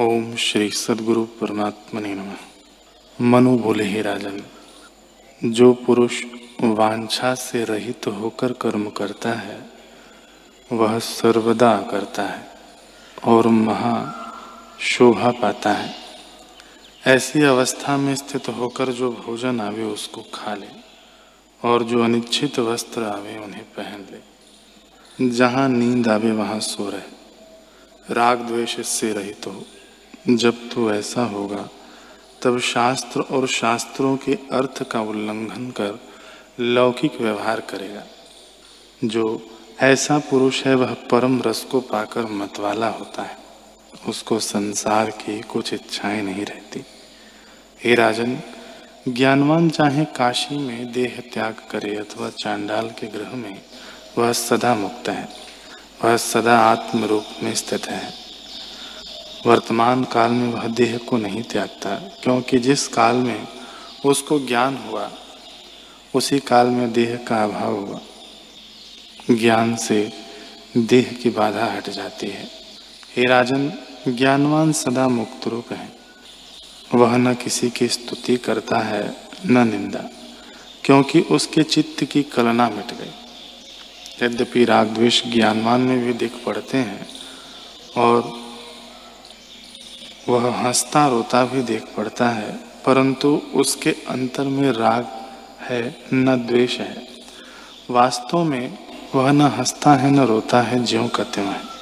ओम श्री सदगुरु परमात्मा ने नमः। मनु बोले, ही राजन जो पुरुष वांछा से रहित होकर कर्म करता है, वह सर्वदा करता है और महा शोभा पाता है। ऐसी अवस्था में स्थित होकर जो भोजन आवे, उसको खा ले और जो अनिच्छित वस्त्र आवे, उन्हें पहन ले। जहाँ नींद आवे, वहाँ सो रहे। राग द्वेष से रहित हो। जब तो ऐसा होगा, तब शास्त्र और शास्त्रों के अर्थ का उल्लंघन कर लौकिक व्यवहार करेगा। जो ऐसा पुरुष है, वह परम रस को पाकर मतवाला होता है। उसको संसार की कुछ इच्छाएँ नहीं रहती। हे राजन, ज्ञानवान चाहे काशी में देह त्याग करे अथवा चांडाल के ग्रह में, वह सदा मुक्त है। वह सदा आत्म रूप में स्थित है। वर्तमान काल में वह देह को नहीं त्यागता, क्योंकि जिस काल में उसको ज्ञान हुआ, उसी काल में देह का अभाव हुआ। ज्ञान से देह की बाधा हट जाती है। हे राजन, ज्ञानवान सदा मुक्त रूप है। वह न किसी की स्तुति करता है, न निंदा, क्योंकि उसके चित्त की कलना मिट गई। यद्यपि राग द्वेष ज्ञानवान में भी दिख पड़ते हैं, और वह हंसता रोता भी देख पड़ता है, परंतु उसके अंतर में राग है, न द्वेष है। वास्तव में वह न हंसता है, न रोता है, ज्यों कत्यों है।